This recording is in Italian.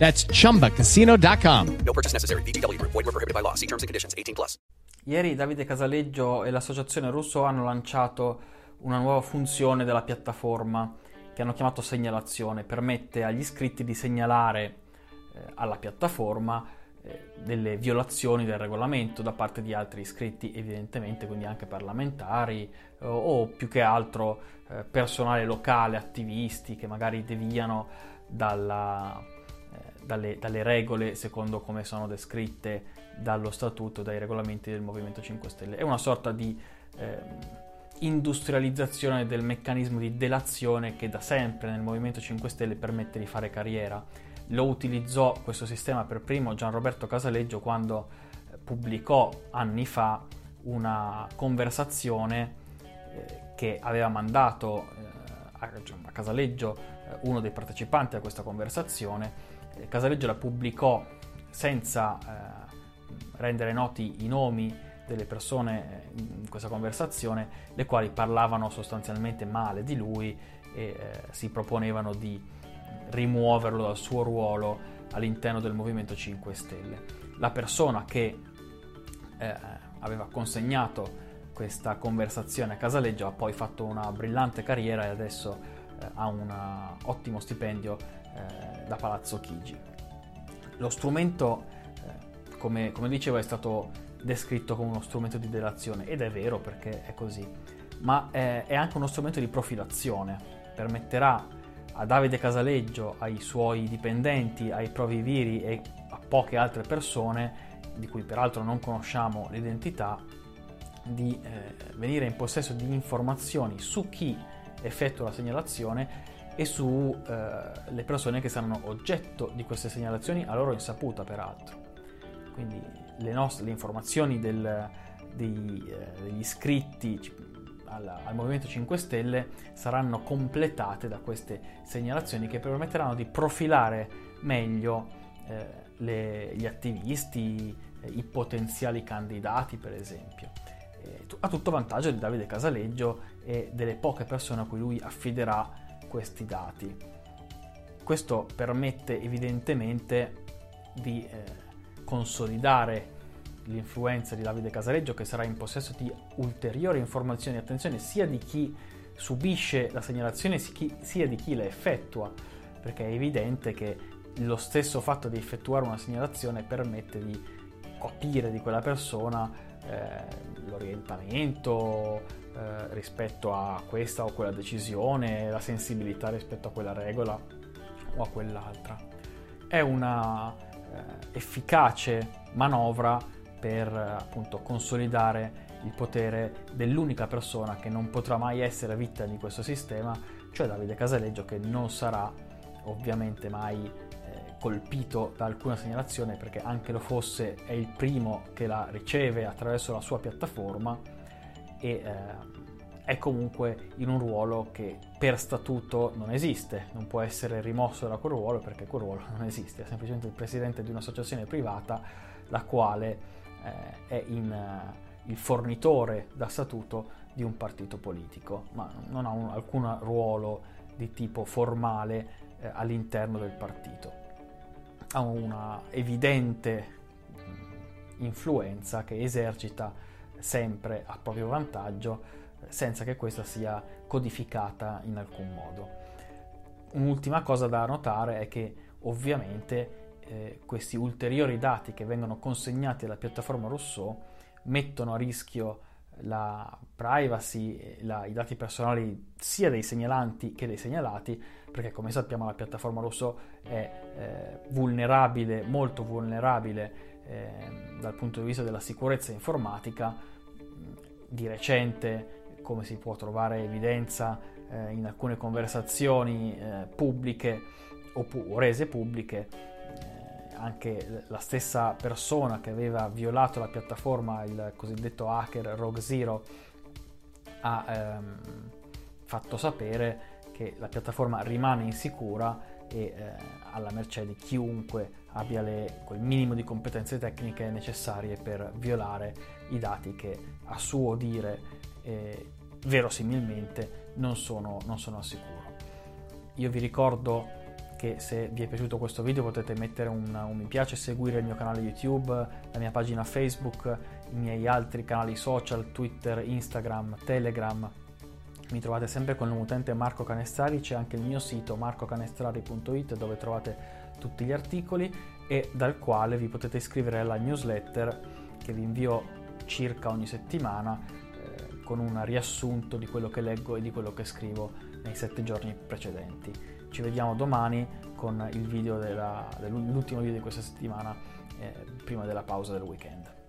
That's chumbacasino.com. No purchase necessary. VGW Group. Void were prohibited by law. See terms and conditions. 18 plus. Ieri Davide Casaleggio e l'associazione Russo hanno lanciato una nuova funzione della piattaforma che hanno chiamato segnalazione. Permette agli iscritti di segnalare eh, alla piattaforma eh, delle violazioni del regolamento da parte di altri iscritti, evidentemente, quindi anche parlamentari eh, o più che altro eh, personale locale, attivisti che magari deviano dalla dalle, dalle, regole secondo come sono descritte dallo statuto, dai regolamenti del Movimento 5 Stelle. È una sorta di eh, industrializzazione del meccanismo di delazione che da sempre nel Movimento 5 Stelle permette di fare carriera. Lo utilizzò questo sistema per primo Gian Roberto Casaleggio quando eh, pubblicò anni fa una conversazione eh, che aveva mandato eh, a, Casaleggio uno dei partecipanti a questa conversazione Casaleggio la pubblicò senza eh, rendere noti i nomi delle persone eh, in questa conversazione, le quali parlavano sostanzialmente male di lui e eh, si proponevano di rimuoverlo dal suo ruolo all'interno del Movimento 5 Stelle. La persona che eh, aveva consegnato questa conversazione a Casaleggio ha poi fatto una brillante carriera e adesso eh, ha un ottimo stipendio eh, da Palazzo Chigi. Lo strumento, eh, come, come, dicevo, è stato descritto come uno strumento di delazione ed è vero perché è così, ma è, è anche uno strumento di profilazione, permetterà a Davide Casaleggio, ai suoi dipendenti, ai provi viri e a poche altre persone, di cui peraltro non conosciamo l'identità, di eh, venire in possesso di informazioni su chi effettua la segnalazione e sulle eh, persone che saranno oggetto di queste segnalazioni a loro insaputa peraltro. Quindi le, nostre, le informazioni del, dei, eh, degli iscritti al, al, Movimento 5 Stelle saranno completate da queste segnalazioni che permetteranno di profilare meglio eh, le, gli attivisti, eh, i potenziali candidati per esempio a tutto vantaggio di Davide Casaleggio e delle poche persone a cui lui affiderà questi dati. Questo permette evidentemente di eh, consolidare l'influenza di Davide Casaleggio che sarà in possesso di ulteriori informazioni, attenzione, sia di chi subisce la segnalazione sia di chi la effettua, perché è evidente che lo stesso fatto di effettuare una segnalazione permette di capire di quella persona eh, l'orientamento, eh, rispetto a questa o quella decisione, la sensibilità rispetto a quella regola o a quell'altra. È una eh, efficace manovra per appunto consolidare il potere dell'unica persona che non potrà mai essere vittima di questo sistema, cioè Davide Casaleggio che non sarà ovviamente mai eh, colpito da alcuna segnalazione perché anche lo fosse è il primo che la riceve attraverso la sua piattaforma e eh, è comunque in un ruolo che per statuto non esiste, non può essere rimosso da quel ruolo perché quel ruolo non esiste, è semplicemente il presidente di un'associazione privata la quale eh, è in, uh, il fornitore da statuto di un partito politico, ma non ha un, alcun ruolo di tipo formale eh, all'interno del partito. Ha una evidente influenza che esercita sempre a proprio vantaggio senza che questa sia codificata in alcun modo. Un'ultima cosa da notare è che ovviamente eh, questi ulteriori dati che vengono consegnati alla piattaforma Rousseau mettono a rischio la privacy, la, i dati personali sia dei segnalanti che dei segnalati, perché come sappiamo la piattaforma Rosso è eh, vulnerabile, molto vulnerabile eh, dal punto di vista della sicurezza informatica. Di recente, come si può trovare evidenza eh, in alcune conversazioni eh, pubbliche o, pu- rese pubbliche, eh, anche la stessa persona che aveva violato la piattaforma, il cosiddetto hacker Rogue Zero, ha ehm, fatto sapere che la piattaforma rimane insicura e eh, alla mercé di chiunque abbia le, quel minimo di competenze tecniche necessarie per violare i dati che a suo dire eh, verosimilmente non sono, non sono al sicuro. Io vi ricordo che se vi è piaciuto questo video potete mettere un, un, mi piace, seguire il mio canale YouTube, la mia pagina Facebook, i miei altri canali social, Twitter, Instagram, Telegram. Mi trovate sempre con l'utente Marco Canestrari, c'è anche il mio sito marcocanestrari.it dove trovate tutti gli articoli e dal quale vi potete iscrivere alla newsletter che vi invio circa ogni settimana eh, con un riassunto di quello che leggo e di quello che scrivo nei sette giorni precedenti. Ci vediamo domani con il video della, dell'ultimo video di questa settimana eh, prima della pausa del weekend.